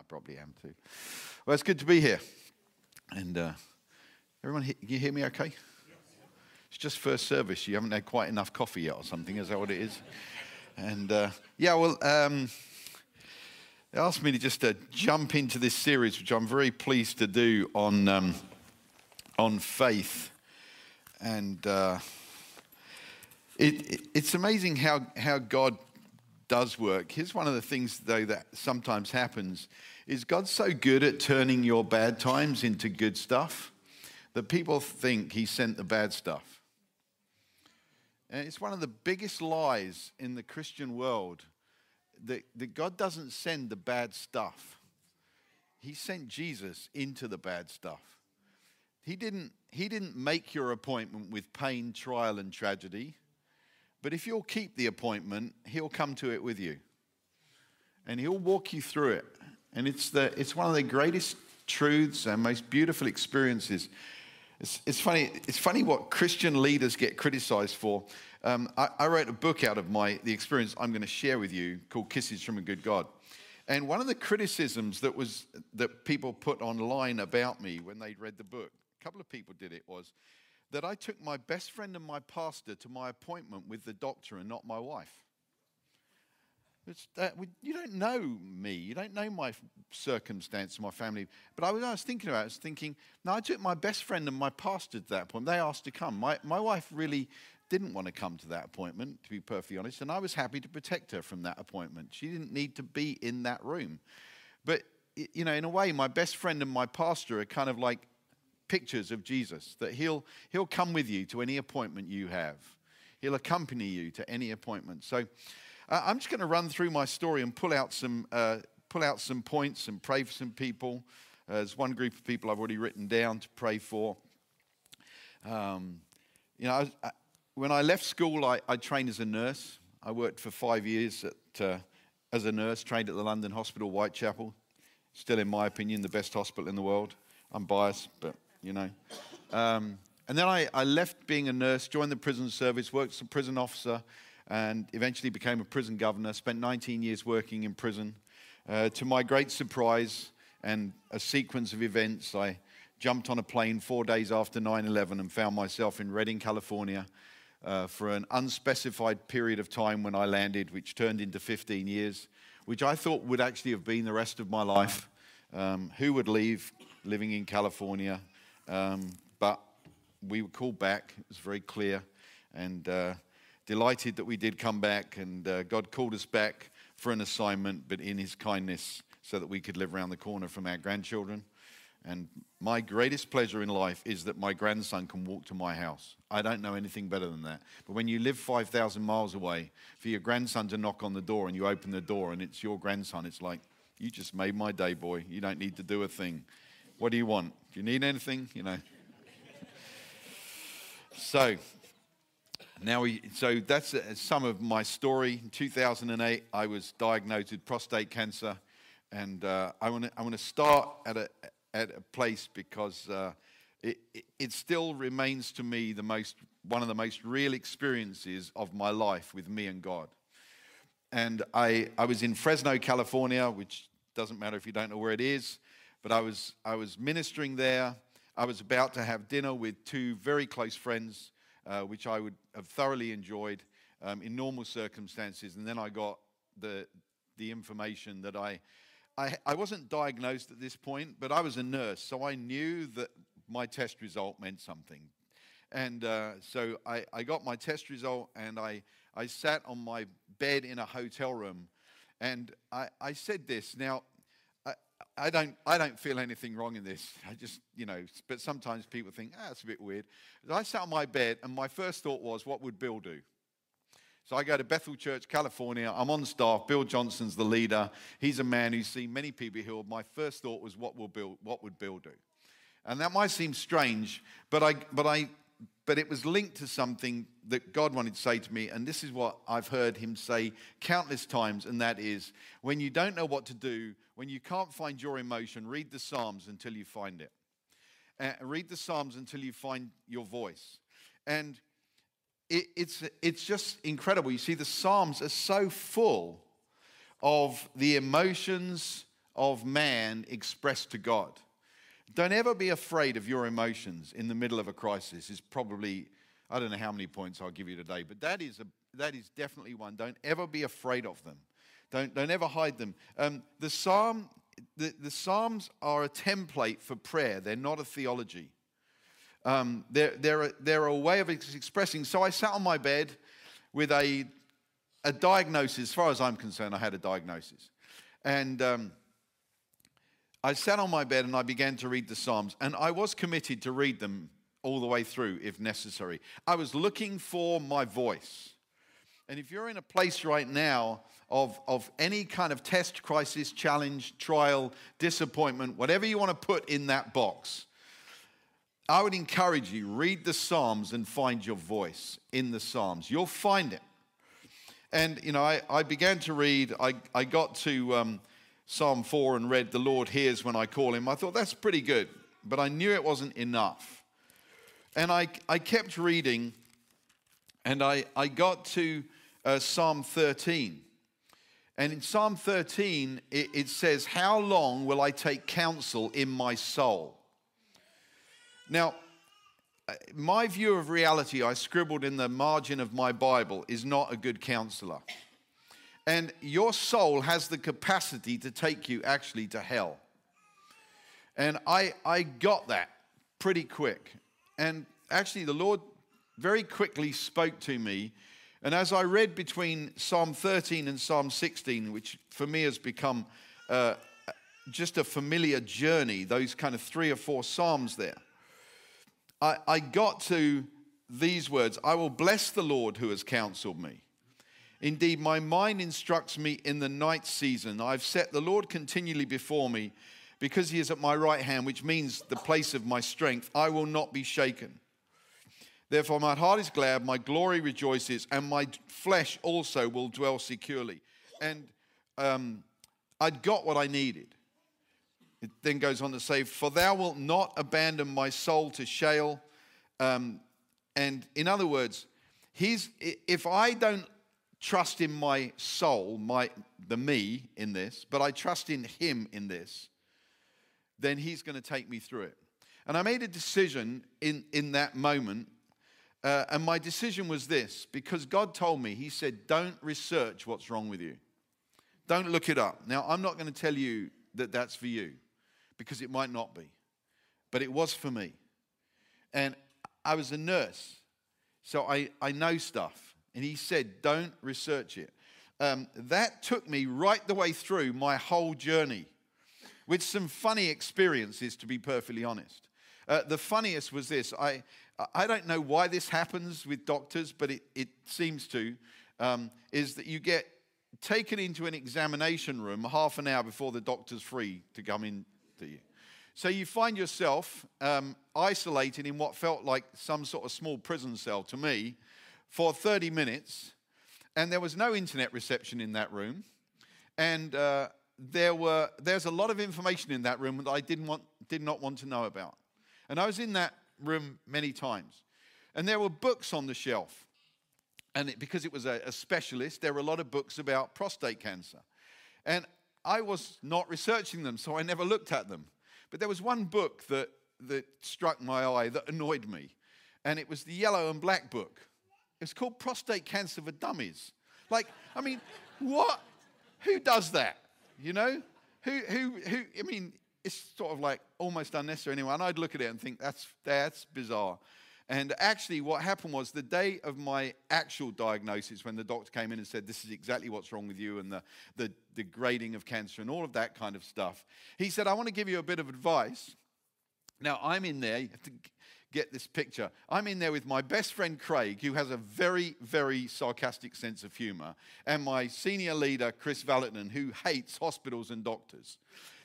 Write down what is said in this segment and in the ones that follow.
I probably am too. Well, it's good to be here. And uh, everyone, you hear me okay? It's just first service. You haven't had quite enough coffee yet or something. Is that what it is? And uh, yeah, well, um, they asked me to just uh, jump into this series, which I'm very pleased to do on, um, on faith. And uh, it, it, it's amazing how, how God does work. Here's one of the things, though, that sometimes happens is God's so good at turning your bad times into good stuff that people think he sent the bad stuff. And it's one of the biggest lies in the Christian world that, that God doesn't send the bad stuff. He sent Jesus into the bad stuff. He didn't, he didn't make your appointment with pain, trial, and tragedy. But if you'll keep the appointment, he'll come to it with you. And he'll walk you through it. And it's, the, it's one of the greatest truths and most beautiful experiences. It's, it's, funny, it's funny what Christian leaders get criticized for. Um, I, I, wrote a book out of my, the experience I'm going to share with you called Kisses from a Good God. And one of the criticisms that, was, that people put online about me when they'd read the book, a couple of people did it, was that I took my best friend and my pastor to my appointment with the doctor and not my wife. Uh, you don't know me. You don't know my circumstance, my family. But I was, I was thinking about it. I was thinking, no, I took my best friend and my pastor to that point. They asked to come. My, my wife really didn't want to come to that appointment, to be perfectly honest, and I was happy to protect her from that appointment. She didn't need to be in that room. But, you know, in a way, my best friend and my pastor are kind of like pictures of Jesus, that he'll, he'll come with you to any appointment you have. He'll accompany you to any appointment. So uh, I'm just going to run through my story and pull out some, uh, pull out some points and pray for some people. Uh, there's one group of people I've already written down to pray for. Um, you know, I, I, when I left school, I, I, trained as a nurse. I worked for five years at, uh, as a nurse, trained at the London Hospital, Whitechapel. Still, in my opinion, the best hospital in the world. I'm biased, but you know. Um, and then I, I, left being a nurse, joined the prison service, worked as a prison officer, and eventually became a prison governor. Spent 19 years working in prison. Uh, to my great surprise and a sequence of events, I jumped on a plane four days after 9 11 and found myself in Redding, California. Uh, for an unspecified period of time when I landed, which turned into 15 years, which I thought would actually have been the rest of my life. Um, who would leave living in California um, but we were called back. It was very clear. And uh, delighted that we did come back. And uh, God called us back for an assignment, but in His kindness, so that we could live around the corner from our grandchildren. And my greatest pleasure in life is that my grandson can walk to my house. I don't know anything better than that. But when you live 5,000 miles away, for your grandson to knock on the door and you open the door and it's your grandson, it's like, you just made my day, boy. You don't need to do a thing. What do you want? Do you need anything? You know. so now we, so that's uh, some of my story. In 2008, I was diagnosed with prostate cancer, and uh, I want to I want to start at a at a place because uh, it, it, it still remains to me the most one of the most real experiences of my life with me and God. And I I was in Fresno, California, which doesn't matter if you don't know where it is. But I was, I was ministering there. I was about to have dinner with two very close friends, uh, which I would have thoroughly enjoyed um, in normal circumstances. And then I got the, the information that I, I, I wasn't diagnosed at this point, but I was a nurse, so I knew that my test result meant something. And uh, so I, I got my test result and I, I sat on my bed in a hotel room. And I, I said this now, I don't, I don't feel anything wrong in this. I just, you know, but sometimes people think, ah, that's a bit weird. I sat on my bed, and my first thought was, what would Bill do? So I go to Bethel Church, California. I'm on staff. Bill Johnson's the leader. He's a man who's seen many people healed. My first thought was, what, will Bill, what would Bill do? And that might seem strange, but I, but I but it was linked to something that God wanted to say to me. And this is what I've heard him say countless times, and that is when you don't know what to do, when you can't find your emotion, read the Psalms until you find it. Uh, read the Psalms until you find your voice. And it, it's, it's just incredible. You see, the Psalms are so full of the emotions of man expressed to God. Don't ever be afraid of your emotions in the middle of a crisis, is probably, I don't know how many points I'll give you today, but that is, a, that is definitely one. Don't ever be afraid of them. Don't, don't ever hide them. Um, the, Psalm, the, the Psalms are a template for prayer, they're not a theology. Um, they're, they're, a, they're a way of expressing. So I sat on my bed with a, a diagnosis. As far as I'm concerned, I had a diagnosis. And um, I sat on my bed and I began to read the Psalms. And I was committed to read them all the way through if necessary. I was looking for my voice. And if you're in a place right now of, of any kind of test, crisis, challenge, trial, disappointment, whatever you want to put in that box, I would encourage you, read the Psalms and find your voice in the Psalms. You'll find it. And, you know, I, I began to read, I, I got to um, Psalm 4 and read, The Lord hears when I call him. I thought, that's pretty good. But I knew it wasn't enough. And I, I kept reading, and I, I got to uh, Psalm 13. And in Psalm 13, it, it says, How long will I take counsel in my soul? Now, uh, my view of reality, I scribbled in the margin of my Bible, is not a good counselor. And your soul has the capacity to take you actually to hell. And I, I got that pretty quick. And actually, the Lord very quickly spoke to me. And as I read between Psalm 13 and Psalm 16, which for me has become uh, just a familiar journey, those kind of three or four Psalms there I, I got to these words I will bless the Lord who has counseled me. Indeed, my mind instructs me in the night season. I've set the Lord continually before me because he is at my right hand, which means the place of my strength. I will not be shaken. Therefore, my heart is glad, my glory rejoices, and my flesh also will dwell securely. And um, I'd got what I needed. It then goes on to say, For thou wilt not abandon my soul to Sheol. Um, and in other words, he's, if I don't trust in my soul, my, the me in this, but I trust in him in this, then he's going to take me through it. And I made a decision in, in that moment. Uh, and my decision was this because God told me, He said, Don't research what's wrong with you. Don't look it up. Now, I'm not going to tell you that that's for you because it might not be. But it was for me. And I was a nurse, so I, I know stuff. And he said, don't research it. Um, that took me right the way through my whole journey with some funny experiences, to be perfectly honest. Uh, the funniest was this I, I don't know why this happens with doctors, but it, it seems to, um, is that you get taken into an examination room half an hour before the doctor's free to come in to you? So you find yourself um, isolated in what felt like some sort of small prison cell to me for 30 minutes, and there was no internet reception in that room, and uh, there were there's a lot of information in that room that I didn't want did not want to know about, and I was in that room many times, and there were books on the shelf, and it, because it was a, a specialist, there were a lot of books about prostate cancer, and I was not researching them, so I never looked at them. But there was one book that, that struck my eye that annoyed me, and it was the yellow and black book. It's called Prostate Cancer for Dummies. Like, I mean, what? Who does that? You know? Who, who, who, I mean, it's sort of like almost unnecessary anyway. And I'd look at it and think, that's, that's bizarre. And actually, what happened was the day of my actual diagnosis, when the doctor came in and said, This is exactly what's wrong with you, and the, the, the grading of cancer and all of that kind of stuff, he said, I want to give you a bit of advice. Now, I'm in there, you have to get this picture. I'm in there with my best friend Craig, who has a very, very sarcastic sense of humor, and my senior leader, Chris Vallotton, who hates hospitals and doctors.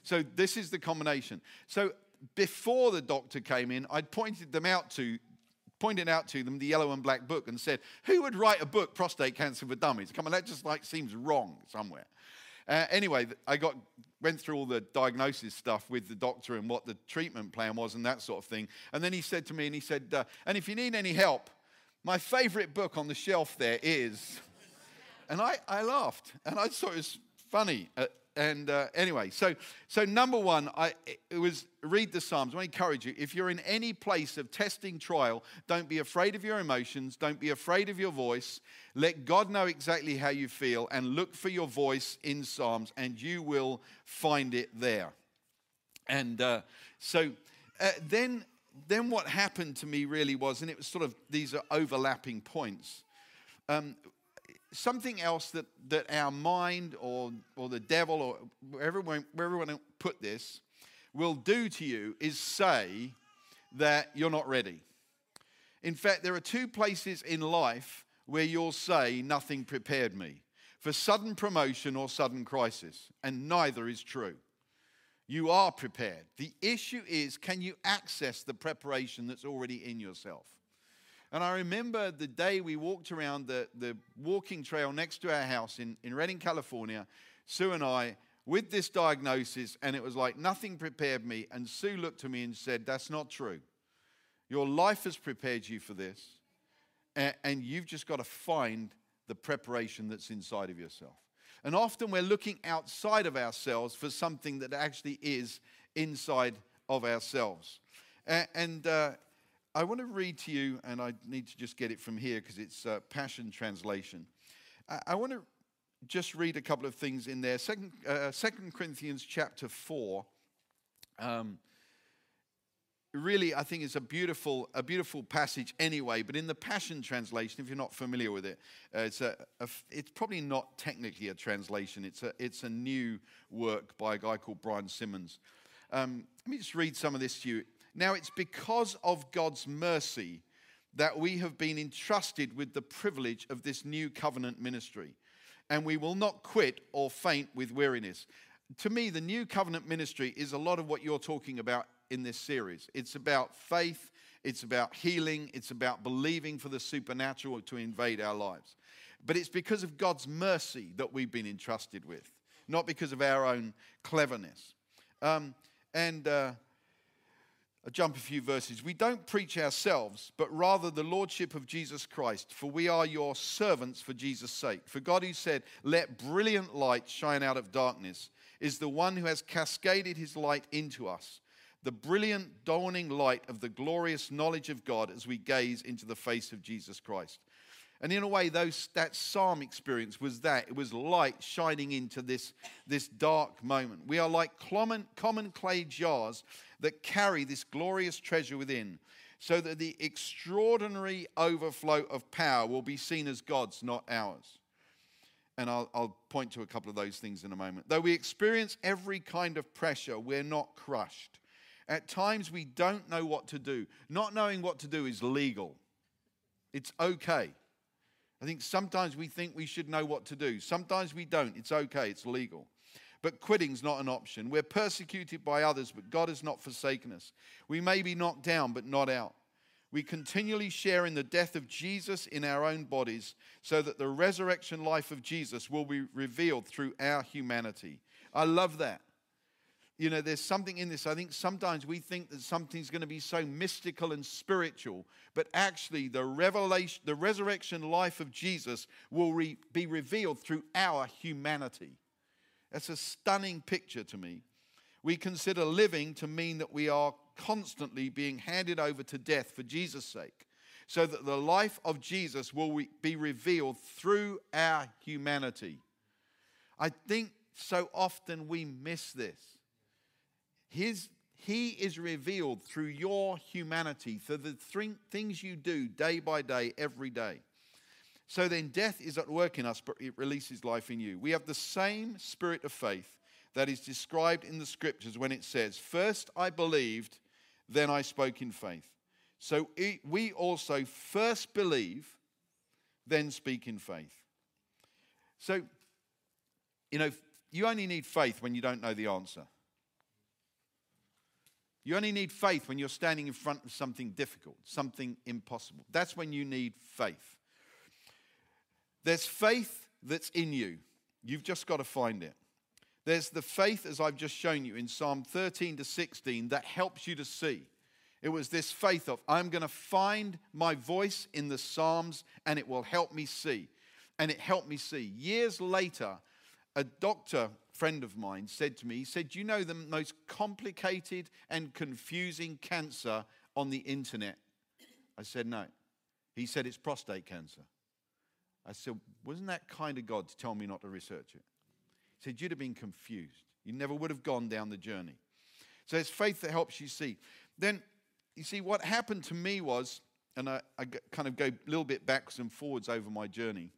So, this is the combination. So, before the doctor came in, I'd pointed them out to pointed out to them the yellow and black book and said, Who would write a book, Prostate Cancer for Dummies? Come on, that just like seems wrong somewhere. Uh, anyway, I got went through all the diagnosis stuff with the doctor and what the treatment plan was and that sort of thing. And then he said to me, and he said, uh, "And if you need any help, my favorite book on the shelf there is." And I, I laughed, and I thought it was funny at, and uh, anyway, so so number one, I it was read the Psalms. I encourage you. If you're in any place of testing, trial, don't be afraid of your emotions. Don't be afraid of your voice. Let God know exactly how you feel, and look for your voice in Psalms, and you will find it there. And uh, so uh, then then what happened to me really was, and it was sort of these are overlapping points. Um, something else that, that our mind or, or the devil or wherever, wherever we want to put this will do to you is say that you're not ready. In fact, there are two places in life where you'll say, Nothing prepared me for sudden promotion or sudden crisis, and neither is true. You are prepared. The issue is, can you access the preparation that's already in yourself? And I remember the day we walked around the, the walking trail next to our house in, in Redding, California, Sue and I, with this diagnosis, and it was like nothing prepared me. And Sue looked at me and said, That's not true. Your life has prepared you for this, and, and you've just got to find the preparation that's inside of yourself. And often we're looking outside of ourselves for something that actually is inside of ourselves. And, uh, I want to read to you, and I need to just get it from here because it's uh, Passion Translation. I, I, want to just read a couple of things in there. Second, uh, Corinthians chapter 4. Um, really, I think it's a beautiful, a beautiful passage anyway, but in the Passion Translation, if you're not familiar with it, uh, it's, a, a, it's probably not technically a translation. It's a, it's a new work by a guy called Brian Simmons. Um, let me just read some of this to you. Now, it's because of God's mercy that we have been entrusted with the privilege of this new covenant ministry, and we will not quit or faint with weariness. To me, the new covenant ministry is a lot of what you're talking about in this series. It's about faith, it's about healing, it's about believing for the supernatural to invade our lives. But it's because of God's mercy that we've been entrusted with, not because of our own cleverness. Um, and uh, I'll jump a few verses. We don't preach ourselves, but rather the lordship of Jesus Christ, for we are your servants for Jesus' sake. For God, who said, Let brilliant light shine out of darkness, is the one who has cascaded his light into us, the brilliant dawning light of the glorious knowledge of God as we gaze into the face of Jesus Christ. And in a way, those, that psalm experience was that. It was light shining into this, this dark moment. We are like common, common clay jars that carry this glorious treasure within, so that the extraordinary overflow of power will be seen as God's, not ours. And I'll, I'll point to a couple of those things in a moment. Though we experience every kind of pressure, we're not crushed. At times, we don't know what to do. Not knowing what to do is legal, it's okay. I think sometimes we think we should know what to do. Sometimes we don't. It's okay, it's legal. But quitting's not an option. We're persecuted by others, but God has not forsaken us. We may be knocked down, but not out. We continually share in the death of Jesus in our own bodies, so that the resurrection life of Jesus will be revealed through our humanity. I love that you know, there's something in this. I think sometimes we think that something's going to be so mystical and spiritual, but actually, the revelation, the resurrection life of Jesus will re- be revealed through our humanity. That's a stunning picture to me. We consider living to mean that we are constantly being handed over to death for Jesus' sake, so that the life of Jesus will re- be revealed through our humanity. I think so often we miss this his, he is revealed through your humanity, through the th- things you do day by day, every day. So then, death is at work in us, but it releases life in you. We have the same spirit of faith that is described in the scriptures when it says, First I believed, then I spoke in faith. So we also first believe, then speak in faith. So, you know, you only need faith when you don't know the answer. You only need faith when you're standing in front of something difficult, something impossible. That's when you need faith. There's faith that's in you. You've just got to find it. There's the faith, as I've just shown you in Psalm 13 to 16, that helps you to see. It was this faith of, I'm going to find my voice in the Psalms and it will help me see. And it helped me see. Years later, a doctor friend of mine said to me, he said, you know the most complicated and confusing cancer on the internet? I said, No. He said, It's prostate cancer. I said, Wasn't that kind of God to tell me not to research it? He said, You'd have been confused. You never would have gone down the journey. So it's faith that helps you see. Then, you see, what happened to me was, and I, I kind of go a little bit backwards and forwards over my journey.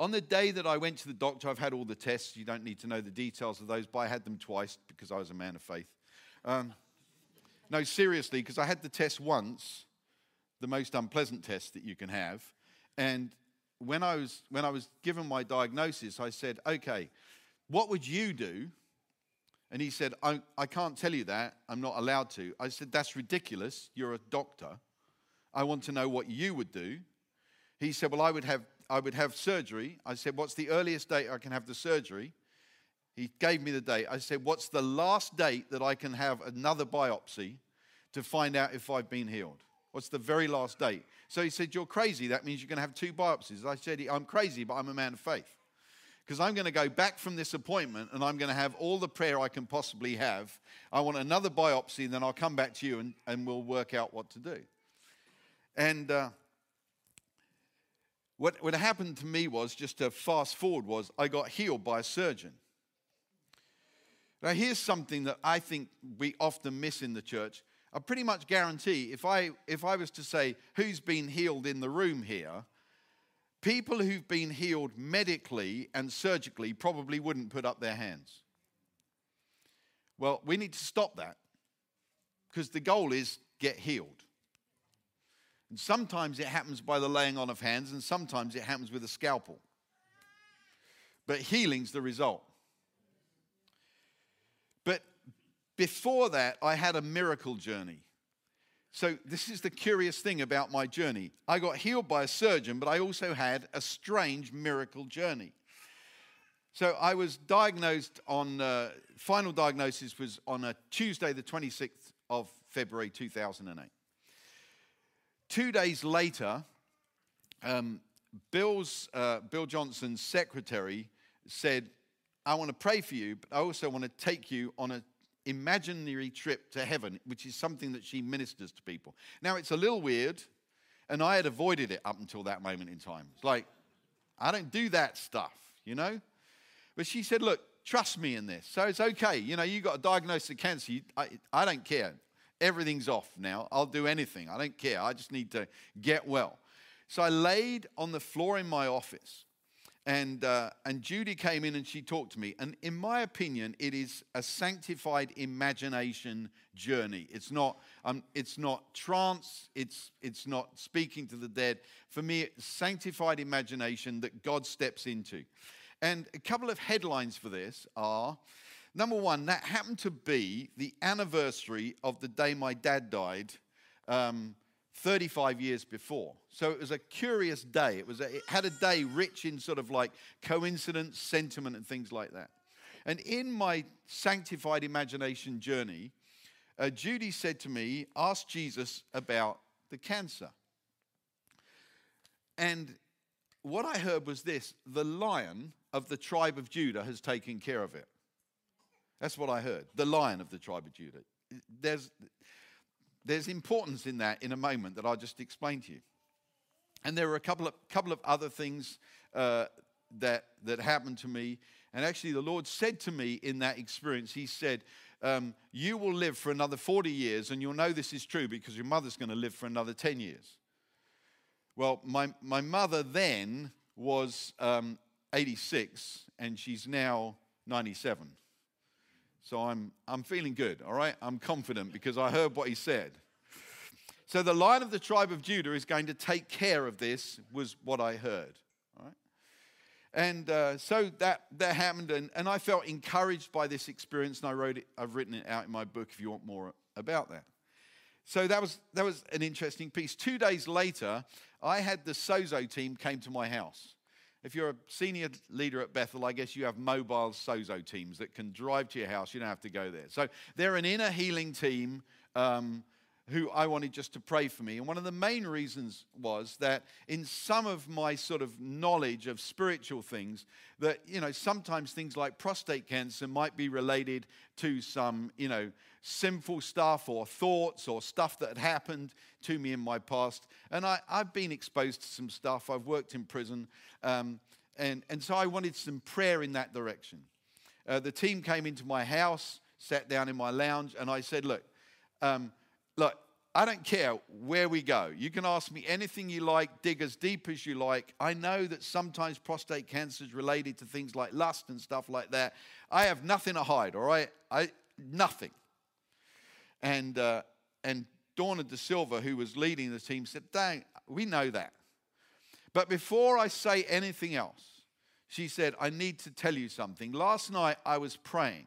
On the day that I went to the doctor, I've had all the tests. You don't need to know the details of those, but I had them twice because I was a man of faith. Um, no, seriously, because I had the test once, the most unpleasant test that you can have. And when I was, when I was given my diagnosis, I said, okay, what would you do? And he said, I, I can't tell you that. I'm not allowed to. I said, That's ridiculous. You're a doctor. I want to know what you would do. He said, Well, I would have, I would have surgery. I said, What's the earliest date I can have the surgery? He gave me the date. I said, What's the last date that I can have another biopsy to find out if I've been healed? What's the very last date? So he said, You're crazy. That means you're going to have two biopsies. I said, I'm crazy, but I'm a man of faith because I'm going to go back from this appointment and I'm going to have all the prayer I can possibly have. I want another biopsy, and then I'll come back to you and, and we'll work out what to do. And uh, what, what happened to me was, just to fast forward, was I got healed by a surgeon. Now, here's something that I think we often miss in the church. I pretty much guarantee if I, if I was to say, who's been healed in the room here, people who've been healed medically and surgically probably wouldn't put up their hands. Well, we need to stop that because the goal is get healed. And sometimes it happens by the laying on of hands, and sometimes it happens with a scalpel. But healing's the result. But before that, I had a miracle journey. So, this is the curious thing about my journey. I got healed by a surgeon, but I also had a strange miracle journey. So, I was diagnosed on, uh, final diagnosis was on a Tuesday, the 26th of February 2008. Two days later, um, Bill's, uh, Bill Johnson's secretary said, I want to pray for you, but I also want to take you on an imaginary trip to heaven, which is something that she ministers to people. Now, it's a little weird, and I had avoided it up until that moment in time. It's like, I don't do that stuff, you know? But she said, Look, trust me in this. So it's okay. You know, you got a diagnosis of cancer. You, I, I don't care. Everything's off now. I'll do anything. I don't care. I just need to get well. So I laid on the floor in my office and, uh, and Judy came in and she talked to me. And in my opinion, it is a sanctified imagination journey. It's not, um, it's not trance, it's, it's not speaking to the dead. For me, it's sanctified imagination that God steps into. And a couple of headlines for this are number one, that happened to be the anniversary of the day my dad died. Um, 35 years before. So it was a curious day. It, was a, it had a day rich in sort of like coincidence, sentiment, and things like that. And in my sanctified imagination journey, uh, Judy said to me, Ask Jesus about the cancer. And what I heard was this the lion of the tribe of Judah has taken care of it. That's what I heard. The lion of the tribe of Judah. There's, there's importance in that in a moment that I'll just explain to you. And there were a couple of, couple of other things uh, that, that happened to me. And actually, the Lord said to me in that experience, He said, um, You will live for another 40 years, and you'll know this is true because your mother's going to live for another 10 years. Well, my, my mother then was um, 86, and she's now 97. So I'm, I'm feeling good, all right? I'm confident because I heard what he said. So the lion of the tribe of Judah is going to take care of this, was what I heard. All right? And uh, so that, that happened, and, and I felt encouraged by this experience, and I wrote it, I've written it out in my book if you want more about that. So that was, that was an interesting piece. Two days later, I had the Sozo team came to my house. If you're a senior leader at Bethel, I guess you have mobile sozo teams that can drive to your house. You don't have to go there. So they're an inner healing team um, who I wanted just to pray for me. And one of the main reasons was that in some of my sort of knowledge of spiritual things, that, you know, sometimes things like prostate cancer might be related to some, you know, sinful stuff or thoughts or stuff that had happened to me in my past. And I, have been exposed to some stuff. I've worked in prison. Um, and, and so I wanted some prayer in that direction. Uh, the team came into my house, sat down in my lounge, and I said, Look, um, look, I don't care where we go. You can ask me anything you like, dig as deep as you like. I know that sometimes prostate cancer is related to things like lust and stuff like that. I have nothing to hide, all right? I, nothing. And, uh, and Dawna De Silva, who was leading the team, said, Dang, we know that. But before I say anything else, she said, I need to tell you something. Last night I was praying,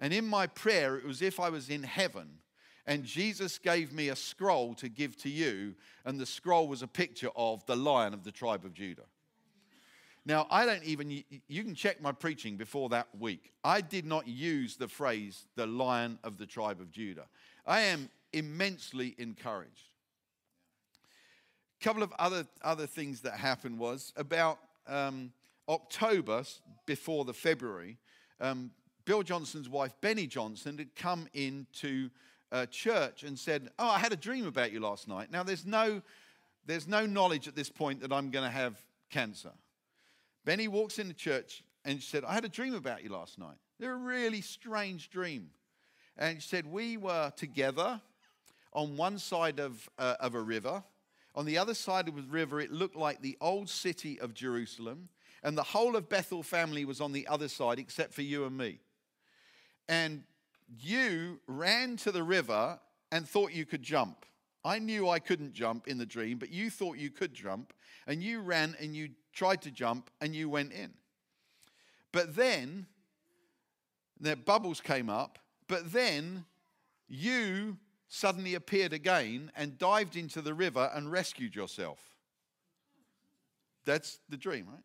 and in my prayer, it was if I was in heaven and Jesus gave me a scroll to give to you, and the scroll was a picture of the lion of the tribe of Judah. Now, I don't even, you can check my preaching before that week. I did not use the phrase, the lion of the tribe of Judah. I am immensely encouraged. A couple of other, other things that happened was about um, October, before the February, um, Bill Johnson's wife, Beni Johnson, had come into uh, church and said, Oh, I had a dream about you last night. Now, there's no, there's no knowledge at this point that I'm going to have cancer. Beni walks into church and she said, I had a dream about you last night. They're a really strange dream. And she said, We were together on one side of, uh, of a river. On the other side of the river, it looked like the old city of Jerusalem. And the whole of Bethel family was on the other side, except for you and me. And you ran to the river and thought you could jump. I knew I couldn't jump in the dream, but you thought you could jump, and you ran and you tried to jump and you went in. But then the bubbles came up, but then you suddenly appeared again and dived into the river and rescued yourself. That's the dream, right?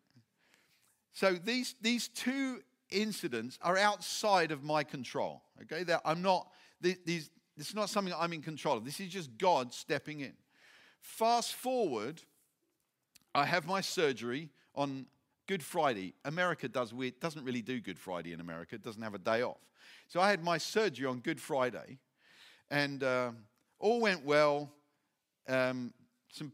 So these, these two incidents are outside of my control. Okay, that I'm not. These, this is not something I'm in control of. This is just God stepping in. Fast forward, I have my surgery on Good Friday. America does weird, doesn't really do Good Friday in America. It doesn't have a day off. So I had my surgery on Good Friday, and uh, all went well. Um, some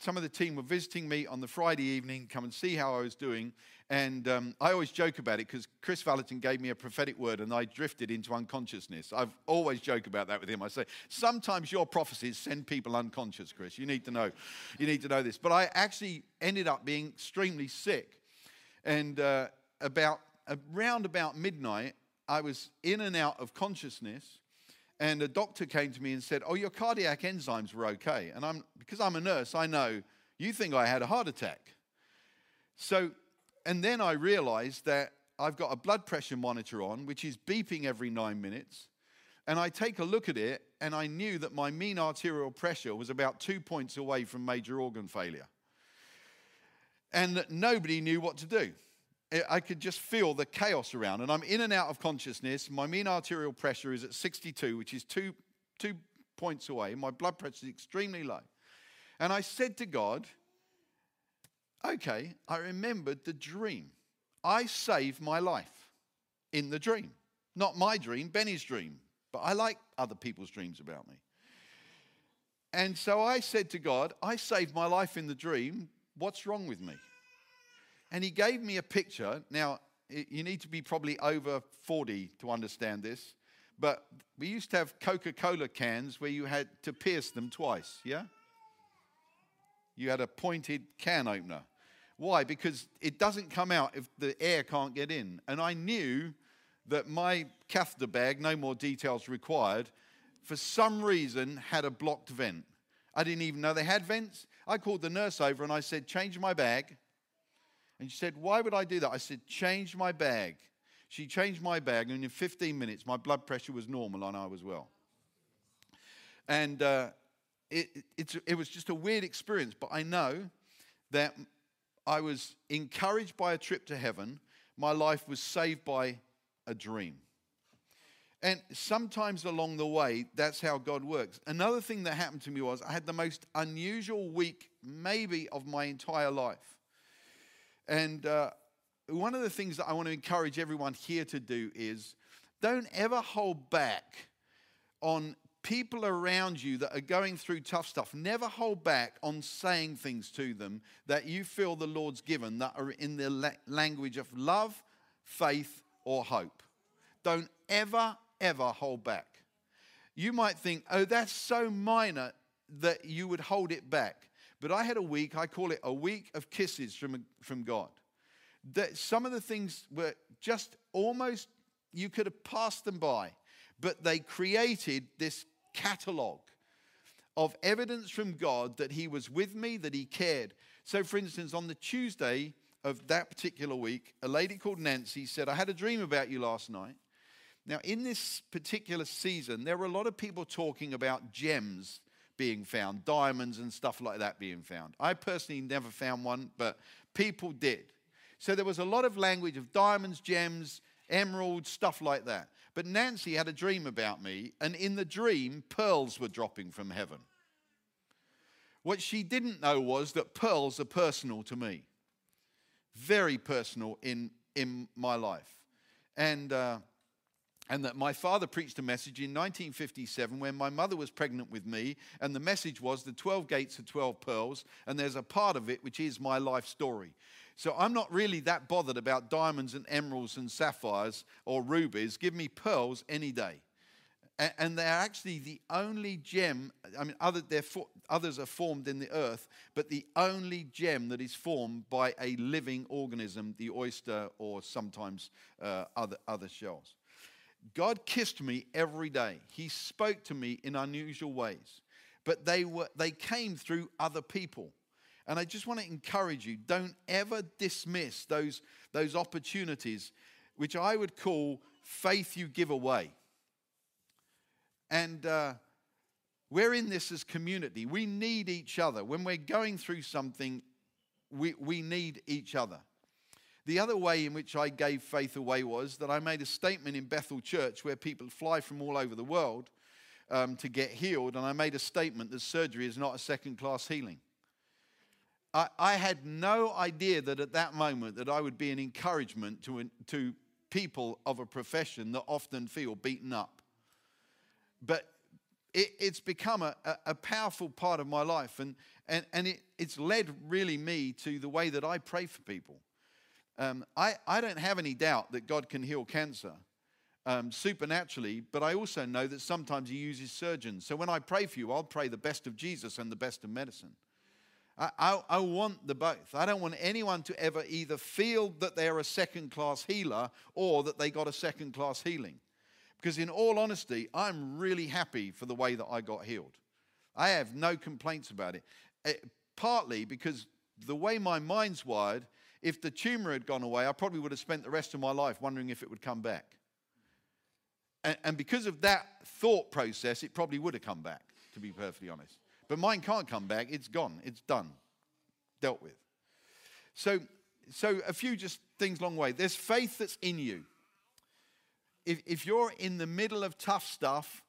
some of the team were visiting me on the Friday evening, come and see how I was doing. And um, I always joke about it because Chris Vallotton gave me a prophetic word and I drifted into unconsciousness. I've always joke about that with him. I say, sometimes your prophecies send people unconscious, Chris. You need to know. You need to know this. But I actually ended up being extremely sick. And uh, about around about midnight, I was in and out of consciousness. And a doctor came to me and said, Oh, your cardiac enzymes were okay. And I'm, because I'm a nurse, I know you think I had a heart attack. So and then I realized that I've got a blood pressure monitor on, which is beeping every nine minutes. And I take a look at it, and I knew that my mean arterial pressure was about two points away from major organ failure. And that nobody knew what to do. I could just feel the chaos around, and I'm in and out of consciousness. My mean arterial pressure is at 62, which is two, two points away. My blood pressure is extremely low. And I said to God, okay, I remembered the dream. I saved my life in the dream. Not my dream, Beni's dream. But I like other people's dreams about me. And so I said to God, I saved my life in the dream. What's wrong with me? And he gave me a picture. Now, you need to be probably over 40 to understand this. But we used to have Coca Cola cans where you had to pierce them twice, yeah? You had a pointed can opener. Why? Because it doesn't come out if the air can't get in. And I knew that my catheter bag, no more details required, for some reason had a blocked vent. I didn't even know they had vents. I called the nurse over and I said, Change my bag. And she said, Why would I do that? I said, Change my bag. She changed my bag, and in 15 minutes, my blood pressure was normal and I was well. And uh, it, it, it was just a weird experience, but I know that I was encouraged by a trip to heaven. My life was saved by a dream. And sometimes along the way, that's how God works. Another thing that happened to me was I had the most unusual week, maybe, of my entire life. And uh, one of the things that I want to encourage everyone here to do is don't ever hold back on people around you that are going through tough stuff. Never hold back on saying things to them that you feel the Lord's given that are in the language of love, faith, or hope. Don't ever, ever hold back. You might think, oh, that's so minor that you would hold it back. But I had a week, I call it a week of kisses from, from God. That some of the things were just almost, you could have passed them by, but they created this catalog of evidence from God that He was with me, that He cared. So, for instance, on the Tuesday of that particular week, a lady called Nancy said, I had a dream about you last night. Now, in this particular season, there were a lot of people talking about gems being found, diamonds and stuff like that being found. I personally never found one, but people did. So there was a lot of language of diamonds, gems, emeralds, stuff like that. But Nancy had a dream about me, and in the dream, pearls were dropping from heaven. What she didn't know was that pearls are personal to me, very personal in, in my life. And. Uh, and that my father preached a message in 1957 when my mother was pregnant with me, and the message was the 12 gates of 12 pearls, and there's a part of it which is my life story. So I'm not really that bothered about diamonds and emeralds and sapphires or rubies. Give me pearls any day. And they're actually the only gem, I mean, other, others are formed in the earth, but the only gem that is formed by a living organism, the oyster or sometimes uh, other, other shells. God kissed me every day. He spoke to me in unusual ways. But they, were, they came through other people. And I just want to encourage you don't ever dismiss those, those opportunities, which I would call faith you give away. And uh, we're in this as community. We need each other. When we're going through something, we, we need each other. The other way in which I gave faith away was that I made a statement in Bethel Church where people fly from all over the world um, to get healed, and I made a statement that surgery is not a second class healing. I, I had no idea that at that moment that I would be an encouragement to, to people of a profession that often feel beaten up. But it, it's become a, a, powerful part of my life, and, and, and it, it's led really me to the way that I pray for people. Um, I, I don't have any doubt that God can heal cancer um, supernaturally, but I also know that sometimes He uses surgeons. So when I pray for you, I'll pray the best of Jesus and the best of medicine. I, I, I want the both. I don't want anyone to ever either feel that they're a second class healer or that they got a second class healing. Because, in all honesty, I'm really happy for the way that I got healed. I have no complaints about it. it eh, partly because the way my mind's wired, if the tumor had gone away, I probably would have spent the rest of my life wondering if it would come back. And, and because of that thought process, it probably would have come back, to be perfectly honest. But mine can't come back. It's gone. It's done. Dealt with. So, so a few just things along the way. There's faith that's in you. If, if you're in the middle of tough stuff,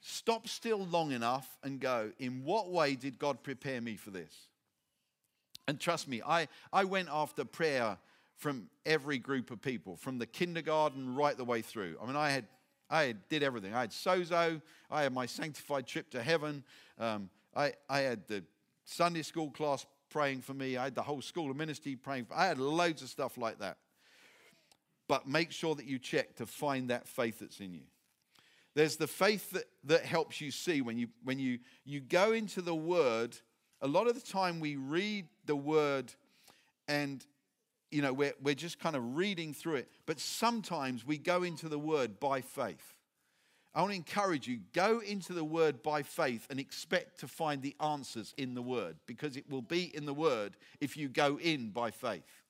stop still long enough and go, in what way did God prepare me for this? And trust me, I, I went after prayer from every group of people, from the kindergarten right the way through. I mean, I had I did everything. I had sozo. I had my sanctified trip to heaven. Um, I, I had the Sunday school class praying for me. I had the whole school of ministry praying for I had loads of stuff like that. But make sure that you check to find that faith that's in you. There's the faith that, that helps you see when you when you you go into the word a lot of the time we read the word and you know we're, we're just kind of reading through it but sometimes we go into the word by faith i want to encourage you go into the word by faith and expect to find the answers in the word because it will be in the word if you go in by faith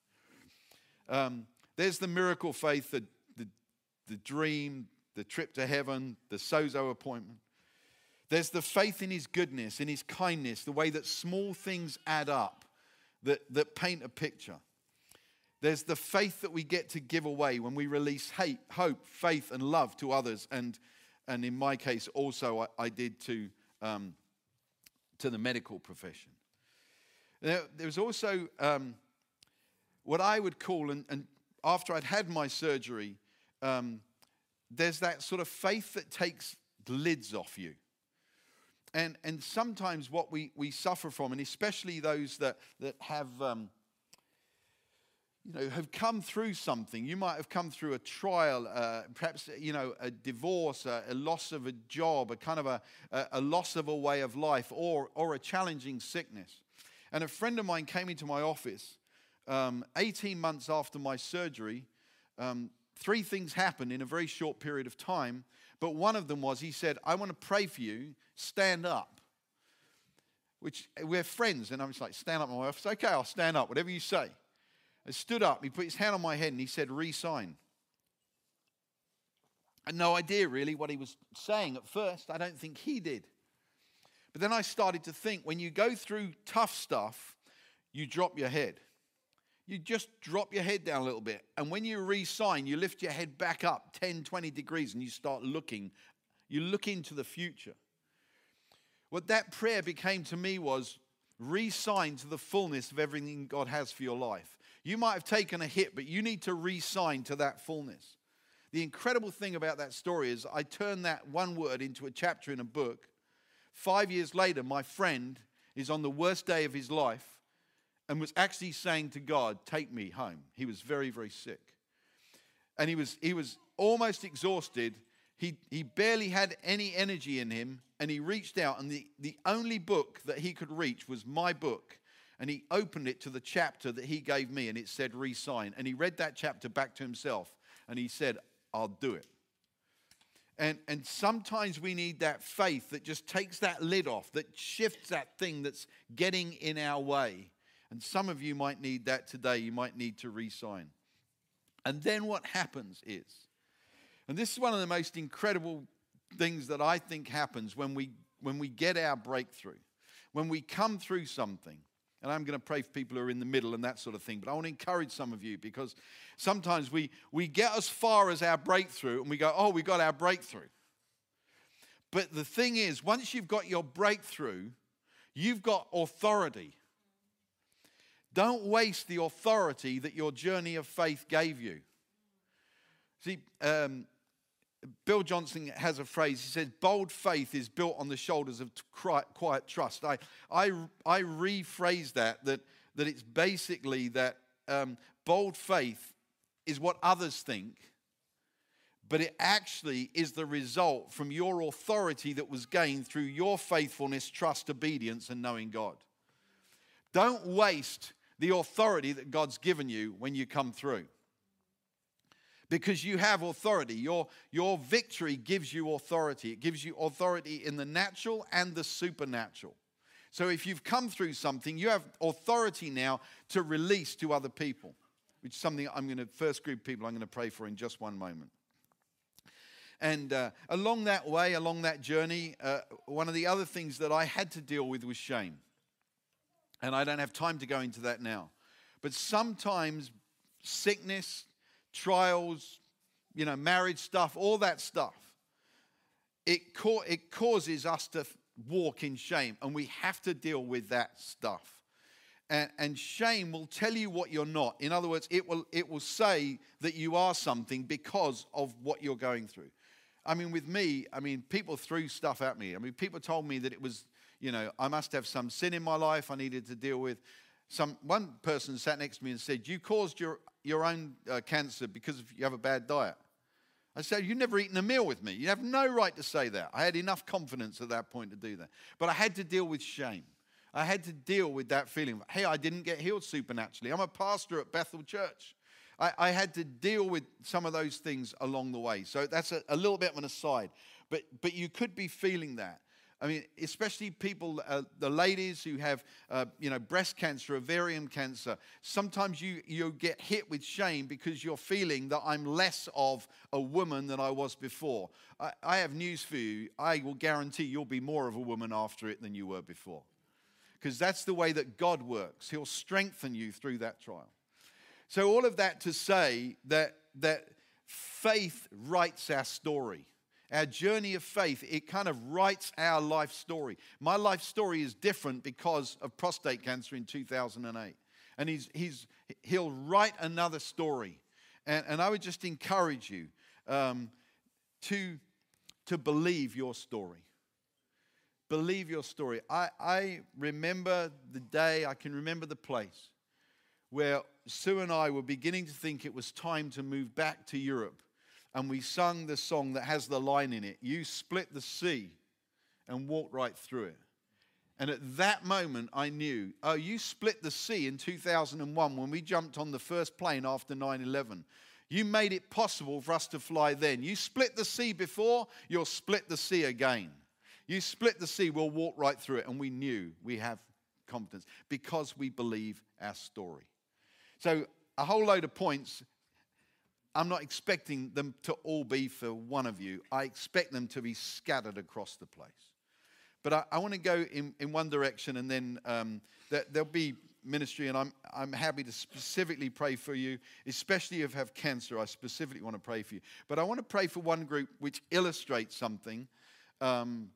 um, there's the miracle faith the, the, the dream the trip to heaven the sozo appointment there's the faith in his goodness, in his kindness, the way that small things add up, that, that paint a picture. There's the faith that we get to give away when we release hate, hope, faith, and love to others. And, and in my case, also, I, I did to, um, to the medical profession. There, there was also um, what I would call, and, and, after I'd had my surgery, um, there's that sort of faith that takes the lids off you. And, and sometimes what we, we suffer from, and especially those that, that have, um, you know, have come through something. You might have come through a trial, uh, perhaps, you know, a divorce, a, a, loss of a job, a kind of a, a loss of a way of life, or, or a challenging sickness. And a friend of mine came into my office um, 18 months after my surgery. Um, three things happened in a very short period of time. But one of them was he said, I want to pray for you, stand up. Which we're friends. And I'm just like, stand up in my office. Okay, I'll stand up, whatever you say. I stood up, he put his hand on my head and he said, Resign. I had no idea really what he was saying at first. I don't think he did. But then I started to think when you go through tough stuff, you drop your head. You just drop your head down a little bit. And when you resign, you lift your head back up 10, 20 degrees and you start looking. You look into the future. What that prayer became to me was resign to the fullness of everything God has for your life. You might have taken a hit, but you need to re sign to that fullness. The incredible thing about that story is I turned that one word into a chapter in a book. Five years later, my friend is on the worst day of his life and was actually saying to God, Take me home. He was very, very sick. And he was, he was almost exhausted. He, he barely had any energy in him. And he reached out, and the, the only book that he could reach was my book. And he opened it to the chapter that he gave me, and it said, Resign. And he read that chapter back to himself, and he said, I'll do it. And, and sometimes we need that faith that just takes that lid off, that shifts that thing that's getting in our way and some of you might need that today. You might need to resign. And then what happens is, and this is one of the most incredible things that I think happens when we, when we get our breakthrough, when we come through something. And I'm going to pray for people who are in the middle and that sort of thing. But I want to encourage some of you because sometimes we, we get as far as our breakthrough and we go, oh, we got our breakthrough. But the thing is, once you've got your breakthrough, you've got authority. Don't waste the authority that your journey of faith gave you. See, um, Bill Johnson has a phrase. He says, bold faith is built on the shoulders of quiet trust. I, I, I rephrase that, that, that it's basically that um, bold faith is what others think, but it actually is the result from your authority that was gained through your faithfulness, trust, obedience, and knowing God. Don't waste the authority that God's given you when you come through. Because you have authority. Your, your victory gives you authority. It gives you authority in the natural and the supernatural. So if you've come through something, you have authority now to release to other people, which is something I'm going to, first group people I'm going to pray for in just one moment. And uh, along that way, along that journey, uh, one of the other things that I had to deal with was shame. And I don't have time to go into that now. But sometimes sickness, trials, you know, marriage stuff, all that stuff, it, co- it causes us to walk in shame. And we have to deal with that stuff. And, and, shame will tell you what you're not. In other words, it will, it will say that you are something because of what you're going through. I mean, with me, I mean, people threw stuff at me. I mean, people told me that it was you know, I must have some sin in my life I needed to deal with. Some, one person sat next to me and said, You caused your, your own uh, cancer because you have a bad diet. I said, You've never eaten a meal with me. You have no right to say that. I had enough confidence at that point to do that. But I had to deal with shame. I had to deal with that feeling. Hey, I didn't get healed supernaturally. I'm a pastor at Bethel Church. I, I had to deal with some of those things along the way. So that's a, a little bit of an aside. But, but you could be feeling that. I mean, especially people, uh, the ladies who have, uh, you know, breast cancer, ovarian cancer. Sometimes you, you get hit with shame because you're feeling that I'm less of a woman than I was before. I, I have news for you. I will guarantee you'll be more of a woman after it than you were before. Because that's the way that God works. He'll strengthen you through that trial. So, all of that to say that, that faith writes our story. Our journey of faith, it kind of writes our life story. My life story is different because of prostate cancer in 2008. And he's, he's, he'll write another story. And, and I would just encourage you um, to, to believe your story. Believe your story. I, I remember the day, I can remember the place where Sue and I were beginning to think it was time to move back to Europe. And we sung the song that has the line in it You split the sea and walked right through it. And at that moment, I knew, oh, you split the sea in 2001 when we jumped on the first plane after 9 11. You made it possible for us to fly then. You split the sea before, you'll split the sea again. You split the sea, we'll walk right through it. And we knew we have confidence because we believe our story. So, a whole load of points. I'm not expecting them to all be for one of you. I expect them to be scattered across the place. But I, I want to go in, in one direction and then um, there, there'll be ministry, and I'm, I'm happy to specifically pray for you, especially if you have cancer. I specifically want to pray for you. But I want to pray for one group which illustrates something, um,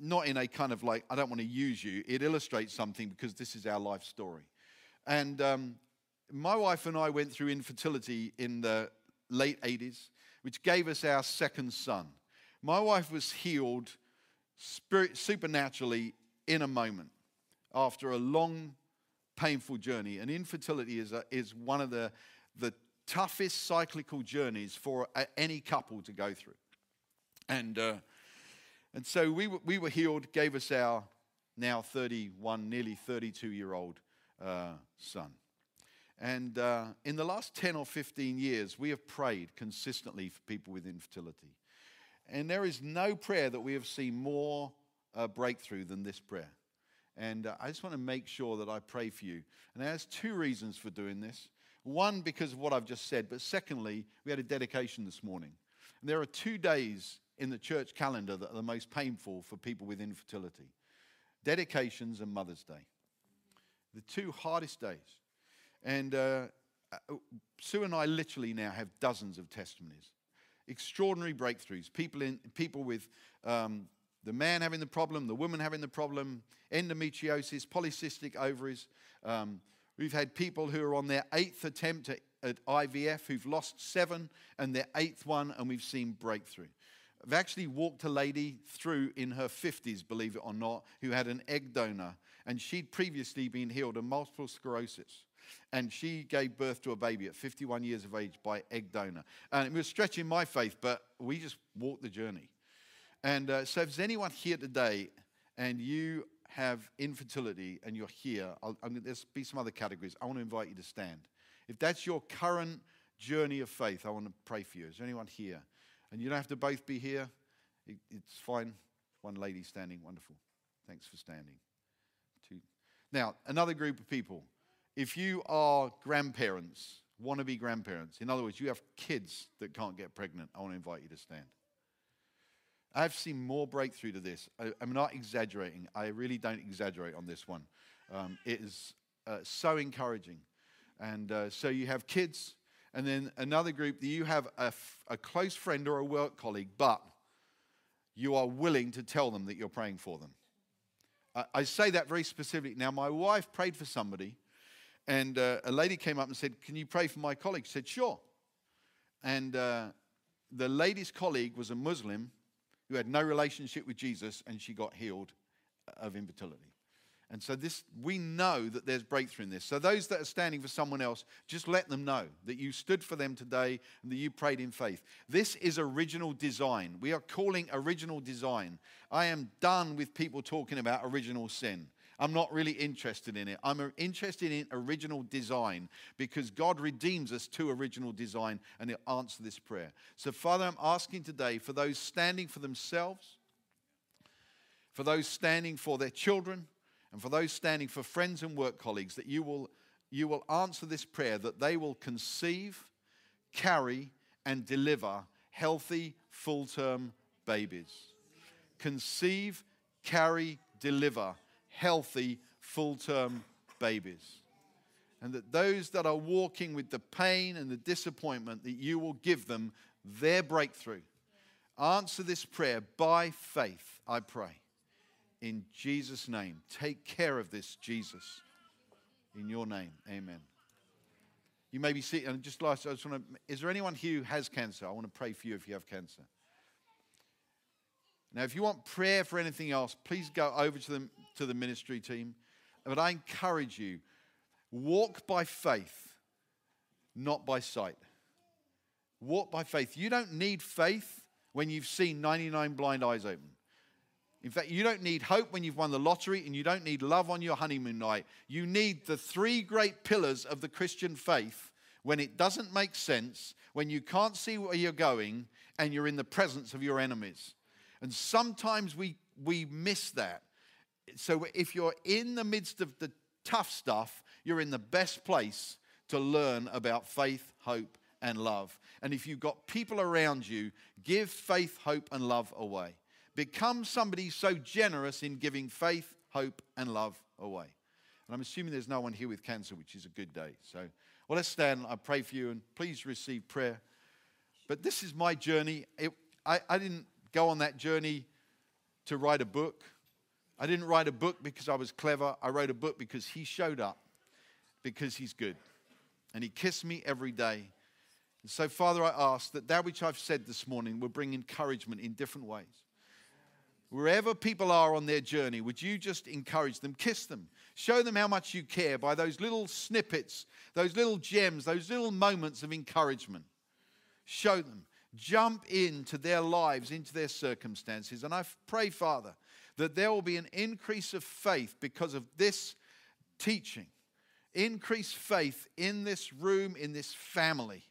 not in a kind of like, I don't want to use you. It illustrates something because this is our life story. And um, my wife and I went through infertility in the late 80s, which gave us our second son. My wife was healed spirit, supernaturally in a moment after a long, painful journey. And infertility is, a, is one of the, the toughest cyclical journeys for a, any couple to go through. And, uh, and so we, were, we were healed, gave us our now 31, nearly 32 year old uh, son. And uh, in the last 10 or 15 years, we have prayed consistently for people with infertility. And there is no prayer that we have seen more uh, breakthrough than this prayer. And uh, I just want to make sure that I pray for you. And there's two reasons for doing this. One, because of what I've just said, but secondly, we had a dedication this morning. And there are two days in the church calendar that are the most painful for people with infertility dedications and Mother's Day. The two hardest days. And uh, uh, Sue and I literally now have dozens of testimonies. Extraordinary breakthroughs. People, in, people with um, the man having the problem, the woman having the problem, endometriosis, polycystic ovaries. Um, we've had people who are on their eighth attempt at, at IVF who've lost seven and their eighth one, and we've seen breakthrough. I've actually walked a lady through in her 50s, believe it or not, who had an egg donor, and she'd previously been healed of multiple sclerosis. And she gave birth to a baby at 51 years of age by egg donor. And it was stretching my faith, but we just walked the journey. And uh, so, if there's anyone here today and you have infertility and you're here, I'll, I'm, there's be some other categories. I want to invite you to stand. If that's your current journey of faith, I want to pray for you. Is there anyone here? And you don't have to both be here. It, it's fine. One lady standing. Wonderful. Thanks for standing. Two. Now, another group of people. If you are grandparents, want to be grandparents, in other words, you have kids that can't get pregnant, I want to invite you to stand. I've seen more breakthrough to this. I, am not exaggerating. I really don't exaggerate on this one. Um, it is uh, so encouraging. And uh, so you have kids, and then another group that you have a, f- a close friend or a work colleague, but you are willing to tell them that you're praying for them. I, I say that very specifically. Now, my wife prayed for somebody, and uh, a lady came up and said, Can you pray for my colleague? She said, Sure. And uh, the lady's colleague was a Muslim who had no relationship with Jesus and she got healed of infertility. And so this we know that there's breakthrough in this. So those that are standing for someone else, just let them know that you stood for them today and that you prayed in faith. This is original design. We are calling original design. I am done with people talking about original sin. I'm not really interested in it. I'm interested in original design because God redeems us to original design and He'll answer this prayer. So, Father, I'm asking today for those standing for themselves, for those standing for their children, and for those standing for friends and work colleagues that you will, you will answer this prayer, that they will conceive, carry, and deliver healthy, full term babies. Conceive, carry, deliver healthy, full term babies. And that those that are walking with the pain and the disappointment, that you will give them their breakthrough. Answer this prayer by faith, I pray. In Jesus' name. Take care of this, Jesus. In your name, amen. You may be seated. And just last, I just want to, is there anyone here who has cancer? I want to pray for you if you have cancer. Now, if you want prayer for anything else, please go over to the, to the ministry team. But I encourage you walk by faith, not by sight. Walk by faith. You don't need faith when you've seen 99 blind eyes open. In fact, you don't need hope when you've won the lottery, and you don't need love on your honeymoon night. You need the three great pillars of the Christian faith when it doesn't make sense, when you can't see where you're going, and you're in the presence of your enemies. And sometimes we, we miss that. So if you're in the midst of the tough stuff, you're in the best place to learn about faith, hope, and love. And if you've got people around you, give faith, hope, and love away. Become somebody so generous in giving faith, hope, and love away. And I'm assuming there's no one here with cancer, which is a good day. So, well, let's stand. I pray for you and please receive prayer. But this is my journey. It, I, I didn't go on that journey to write a book. I didn't write a book because I was clever. I wrote a book because he showed up, because he's good. And he kissed me every day. And so, Father, I ask that that which I've said this morning will bring encouragement in different ways. Wherever people are on their journey, would you just encourage them, kiss them, show them how much you care by those little snippets, those little gems, those little moments of encouragement? Show them. Jump into their lives, into their circumstances. And I pray, Father, that there will be an increase of faith because of this teaching. Increase faith in this room, in this family.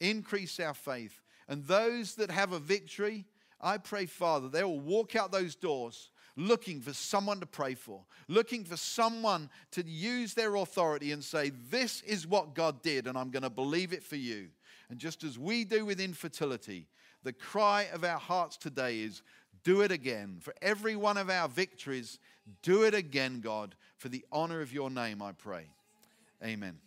Increase our faith. And those that have a victory, I pray, Father, they will walk out those doors looking for someone to pray for, looking for someone to use their authority and say, This is what God did, and I'm going to believe it for you. And just as we do with infertility, the cry of our hearts today is, Do it again. For every one of our victories, do it again, God, for the honor of your name, I pray. Amen.